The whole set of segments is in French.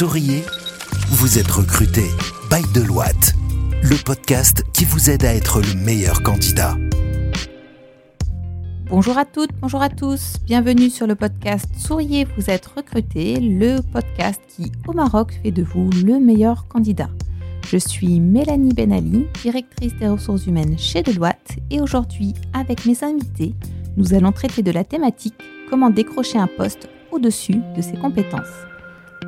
Souriez, vous êtes recruté by Deloitte, le podcast qui vous aide à être le meilleur candidat. Bonjour à toutes, bonjour à tous, bienvenue sur le podcast Souriez, vous êtes recruté, le podcast qui au Maroc fait de vous le meilleur candidat. Je suis Mélanie Benali, directrice des ressources humaines chez Deloitte et aujourd'hui avec mes invités, nous allons traiter de la thématique comment décrocher un poste au-dessus de ses compétences.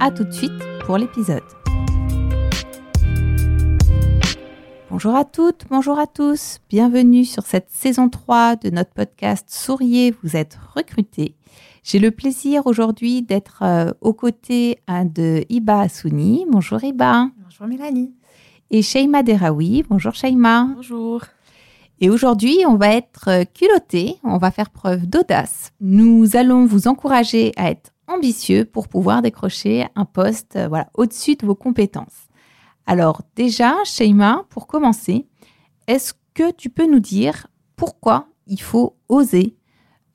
A tout de suite pour l'épisode. Bonjour à toutes, bonjour à tous, bienvenue sur cette saison 3 de notre podcast Souriez, vous êtes recrutés. J'ai le plaisir aujourd'hui d'être euh, aux côtés hein, de Iba Assouni. Bonjour Iba. Bonjour Mélanie. Et Sheima Deraoui. Bonjour Sheima. Bonjour. Et aujourd'hui, on va être euh, culotté, on va faire preuve d'audace. Nous allons vous encourager à être ambitieux pour pouvoir décrocher un poste euh, voilà, au-dessus de vos compétences. Alors déjà, Sheima, pour commencer, est-ce que tu peux nous dire pourquoi il faut oser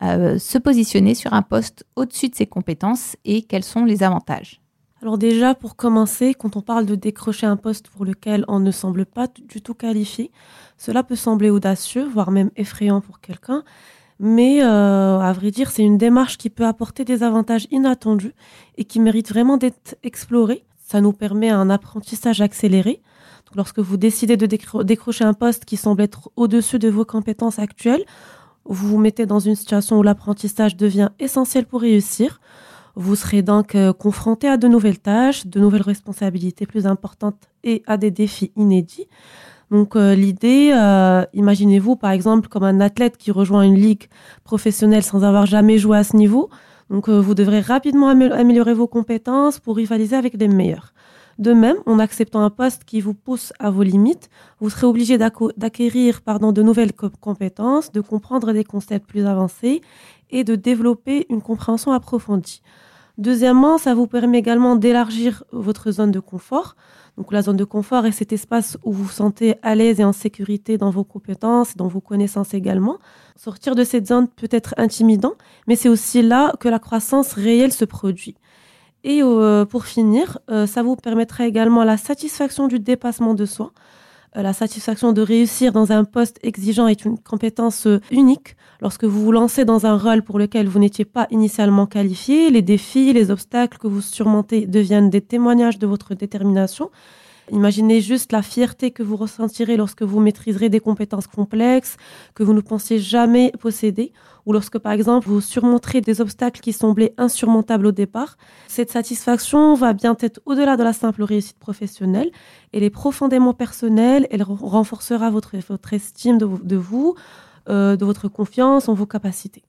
euh, se positionner sur un poste au-dessus de ses compétences et quels sont les avantages? Alors déjà, pour commencer, quand on parle de décrocher un poste pour lequel on ne semble pas du tout qualifié, cela peut sembler audacieux, voire même effrayant pour quelqu'un, mais euh, à vrai dire, c'est une démarche qui peut apporter des avantages inattendus et qui mérite vraiment d'être explorée. Ça nous permet un apprentissage accéléré. Lorsque vous décidez de décrocher un poste qui semble être au-dessus de vos compétences actuelles, vous vous mettez dans une situation où l'apprentissage devient essentiel pour réussir. Vous serez donc euh, confronté à de nouvelles tâches, de nouvelles responsabilités plus importantes et à des défis inédits. Donc euh, l'idée, euh, imaginez-vous par exemple comme un athlète qui rejoint une ligue professionnelle sans avoir jamais joué à ce niveau. Donc vous devrez rapidement améliorer vos compétences pour rivaliser avec les meilleurs. De même, en acceptant un poste qui vous pousse à vos limites, vous serez obligé d'acquérir de nouvelles compétences, de comprendre des concepts plus avancés et de développer une compréhension approfondie. Deuxièmement, ça vous permet également d'élargir votre zone de confort. Donc la zone de confort est cet espace où vous vous sentez à l'aise et en sécurité dans vos compétences, dans vos connaissances également. Sortir de cette zone peut être intimidant, mais c'est aussi là que la croissance réelle se produit. Et euh, pour finir, euh, ça vous permettra également la satisfaction du dépassement de soi. Euh, la satisfaction de réussir dans un poste exigeant est une compétence euh, unique. Lorsque vous vous lancez dans un rôle pour lequel vous n'étiez pas initialement qualifié, les défis, les obstacles que vous surmontez deviennent des témoignages de votre détermination Imaginez juste la fierté que vous ressentirez lorsque vous maîtriserez des compétences complexes que vous ne pensiez jamais posséder, ou lorsque par exemple vous surmonterez des obstacles qui semblaient insurmontables au départ. Cette satisfaction va bien être au-delà de la simple réussite professionnelle. Elle est profondément personnelle, elle renforcera votre, votre estime de, vous, euh, de votre confiance en vos capacités.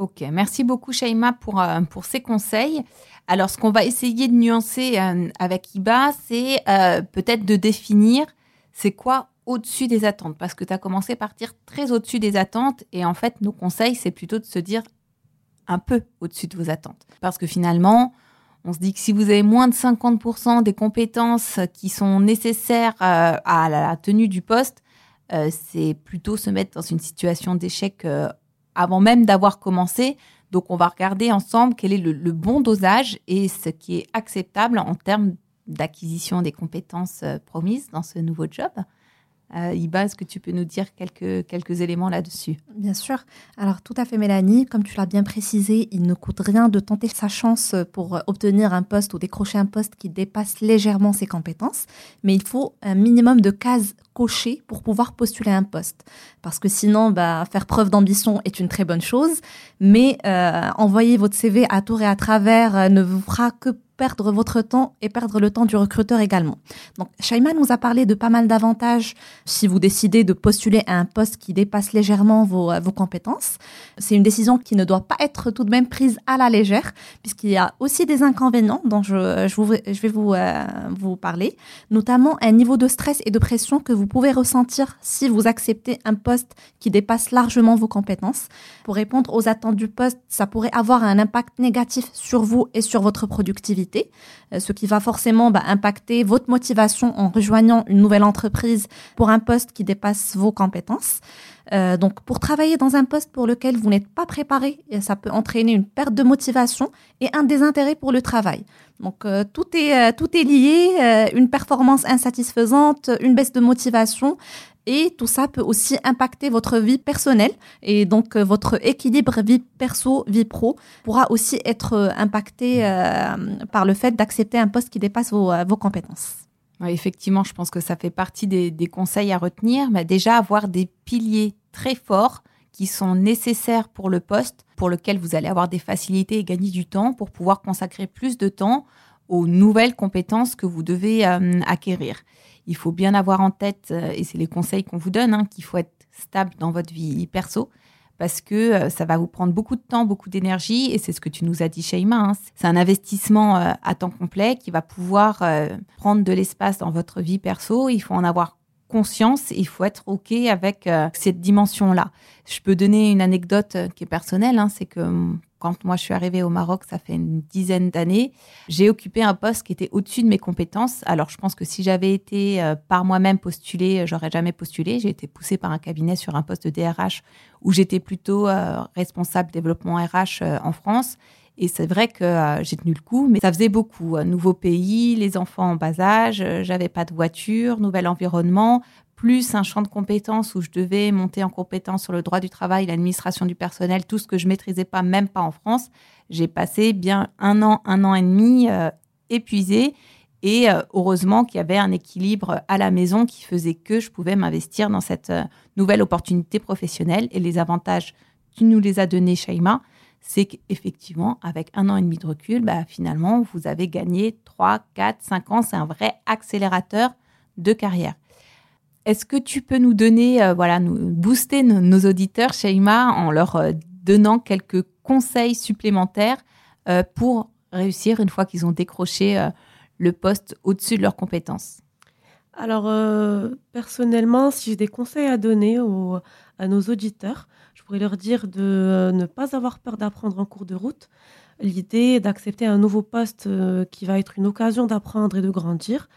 Ok, merci beaucoup Shaima pour, euh, pour ces conseils. Alors, ce qu'on va essayer de nuancer euh, avec IBA, c'est euh, peut-être de définir c'est quoi au-dessus des attentes. Parce que tu as commencé par dire très au-dessus des attentes. Et en fait, nos conseils, c'est plutôt de se dire un peu au-dessus de vos attentes. Parce que finalement, on se dit que si vous avez moins de 50% des compétences qui sont nécessaires à la tenue du poste, c'est plutôt se mettre dans une situation d'échec avant même d'avoir commencé. Donc, on va regarder ensemble quel est le, bon dosage et ce qui est acceptable en termes d'acquisition des compétences euh, promises dans ce nouveau job. Euh, Iba, est-ce que tu peux nous dire quelques, quelques éléments là-dessus Bien sûr. Alors, tout à fait, Mélanie. Comme tu l'as bien précisé, il ne coûte rien de tenter sa chance pour obtenir un poste ou décrocher un poste qui dépasse légèrement ses compétences. Mais il faut un minimum de cases cochées pour pouvoir postuler un poste. Parce que sinon, bah, faire preuve d'ambition est une très bonne chose. Mais euh, envoyer votre CV à tour et à travers ne vous fera que perdre votre temps et perdre le temps du recruteur également. Donc, Shaima nous a parlé de pas mal d'avantages si vous décidez de postuler à un poste qui dépasse légèrement vos, vos compétences. C'est une décision qui ne doit pas être tout de même prise à la légère, puisqu'il y a aussi des inconvénients dont je, je vais vous, euh, vous parler, notamment un niveau de stress et de pression que vous pouvez ressentir si vous acceptez un poste qui dépasse largement vos compétences. Pour répondre aux attentes du poste, ça pourrait avoir un impact négatif sur vous et sur votre productivité euh, ce qui va forcément bah, impacter votre motivation en rejoignant une nouvelle entreprise pour un poste qui dépasse vos compétences. Euh, donc, pour travailler dans un poste pour lequel vous n'êtes pas préparé, ça peut entraîner une perte de motivation et un désintérêt pour le travail. Donc, euh, tout, est, euh, tout est lié, une performance insatisfaisante, une baisse de motivation. Et tout ça peut aussi impacter votre vie personnelle et donc votre équilibre vie perso, vie pro pourra aussi être impacté par le fait d'accepter un poste qui dépasse vos, vos compétences effectivement, je pense que ça fait partie des, conseils à retenir. Mais déjà, avoir des piliers très forts qui sont nécessaires pour le poste, pour lequel vous allez avoir des facilités et gagner du temps pour pouvoir consacrer plus de temps aux nouvelles compétences que vous devez euh, acquérir. Il faut bien avoir en tête, euh, et c'est les conseils qu'on vous donne, hein, qu'il faut être stable dans votre vie perso, parce que euh, ça va vous prendre beaucoup de temps, beaucoup d'énergie, et c'est ce que tu nous as dit, Shaima. Hein. C'est un investissement euh, à temps complet qui va pouvoir euh, prendre de l'espace dans votre vie perso. Il faut en avoir conscience, il faut être OK avec cette dimension-là. Je peux donner une anecdote qui est personnelle, hein. c'est que hum, quand moi je suis arrivée au Maroc, ça fait une dizaine d'années, j'ai occupé un poste qui était au-dessus de mes compétences. Alors je pense que si j'avais été euh, par moi-même postulée, euh, j'aurais jamais postulé. J'ai été poussée par un cabinet sur un poste de DRH où j'étais plutôt euh, responsable développement RH en France. Et c'est vrai que j'ai tenu le coup, mais ça faisait beaucoup. nouveau pays, les enfants en bas âge, j'avais pas de voiture, nouvel environnement, plus un champ de compétences où je devais monter en compétences sur le droit du travail, l'administration du personnel, tout ce que je maîtrisais pas, même pas en France. J'ai passé bien un an, un an et demi euh, épuisé. Et euh, heureusement qu'il y avait un équilibre à la maison qui faisait que je pouvais m'investir dans cette euh, nouvelle opportunité professionnelle. Et les avantages, tu nous les as donnés, Shaima, c'est qu'effectivement, avec un an et demi de recul, bah, finalement, vous avez gagné 3, 4, 5 ans. C'est un vrai accélérateur de carrière. Est-ce que tu peux nous donner, euh, voilà, nous booster nos, auditeurs, Shaima, en leur euh, donnant quelques conseils supplémentaires euh, pour réussir une fois qu'ils ont décroché le poste au-dessus de leurs compétences? Alors, personnellement, si j'ai des conseils à donner à nos auditeurs, je pourrais leur dire de ne pas avoir peur d'apprendre en cours de route. L'idée d'accepter un nouveau poste qui va être une occasion d'apprendre et de grandir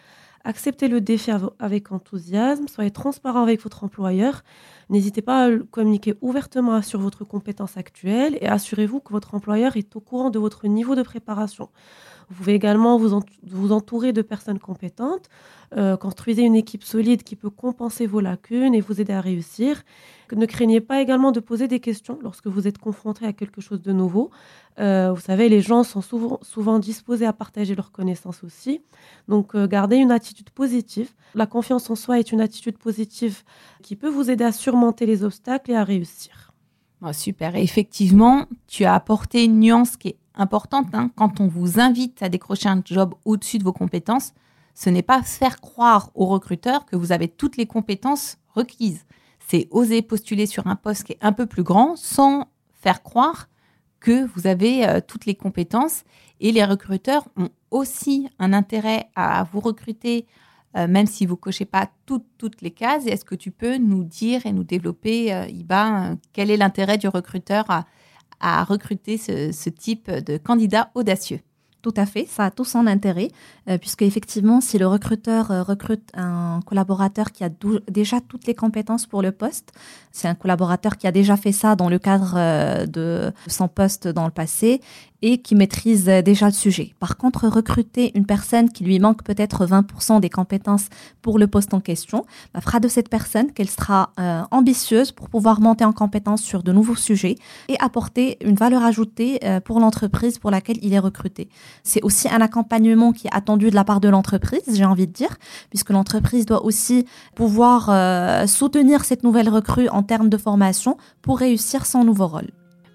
acceptez le défi avec enthousiasme, soyez transparent avec votre employeur, n'hésitez pas à communiquer ouvertement sur votre compétence actuelle et assurez-vous que votre employeur est au courant de votre niveau de préparation. Vous pouvez également vous, entourer de personnes compétentes, euh, construisez une équipe solide qui peut compenser vos lacunes et vous aider à réussir. Ne craignez pas également de poser des questions lorsque vous êtes confronté à quelque chose de nouveau. Euh, vous savez, les gens sont souvent, souvent disposés à partager leurs connaissances aussi. Donc, euh, gardez une attitude positive. La confiance en soi est une attitude positive qui peut vous aider à surmonter les obstacles et à réussir. super. effectivement, tu as apporté une nuance qui est importante. Hein. Quand on vous invite à décrocher un job au-dessus de vos compétences, ce n'est pas faire croire aux recruteurs que vous avez toutes les compétences requises. C'est oser postuler sur un poste qui est un peu plus grand sans faire croire que vous avez euh, toutes les compétences. Et les recruteurs ont aussi un intérêt à vous recruter, euh, même si vous cochez pas toutes, toutes les cases. Est-ce que tu peux nous dire et nous développer, euh, Iba, quel est l'intérêt du recruteur à, à recruter ce, type de candidat audacieux. Tout à fait, ça a tout son intérêt, euh, puisque effectivement, si le recruteur euh, recrute un collaborateur qui a déjà toutes les compétences pour le poste, c'est un collaborateur qui a déjà fait ça dans le cadre euh, de son poste dans le passé et qui maîtrise déjà le sujet. Par contre, recruter une personne qui lui manque peut-être 20% des compétences pour le poste en question bah, fera de cette personne qu'elle sera euh, ambitieuse pour pouvoir monter en compétence sur de nouveaux sujets et apporter une valeur ajoutée euh, pour l'entreprise pour laquelle il est recruté. C'est aussi un accompagnement qui est attendu de la part de l'entreprise, j'ai envie de dire, puisque l'entreprise doit aussi pouvoir euh, soutenir cette nouvelle recrue en termes de formation pour réussir son nouveau rôle.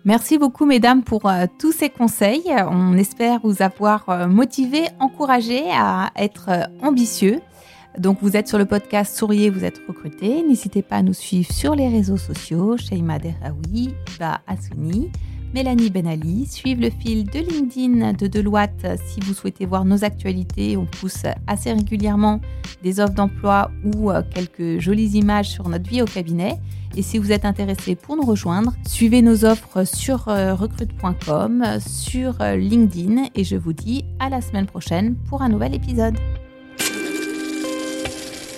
Merci beaucoup, mesdames, pour euh, tous ces conseils. On espère vous avoir euh, motivé, encouragé à être euh, ambitieux. Donc, vous êtes sur le podcast Souriez, vous êtes recruté. N'hésitez pas à nous suivre sur les réseaux sociaux, Sheima Deraoui, Iba Assouni. Mélanie Benali. Suivez le fil de LinkedIn de Deloitte si vous souhaitez voir nos actualités. On pousse assez régulièrement des offres d'emploi ou euh, quelques jolies images sur notre vie au cabinet. Et si vous êtes intéressé pour nous rejoindre, suivez nos offres sur euh, recrute.com, sur euh, LinkedIn et je vous dis à la semaine prochaine pour un nouvel épisode.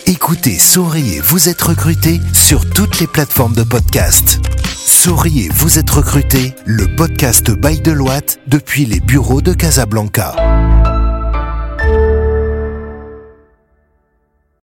Écoutez Souriez, vous êtes recruté sur toutes les plateformes de podcast. Souriez, vous êtes recruté, le podcast Bail de Loite depuis les bureaux de Casablanca.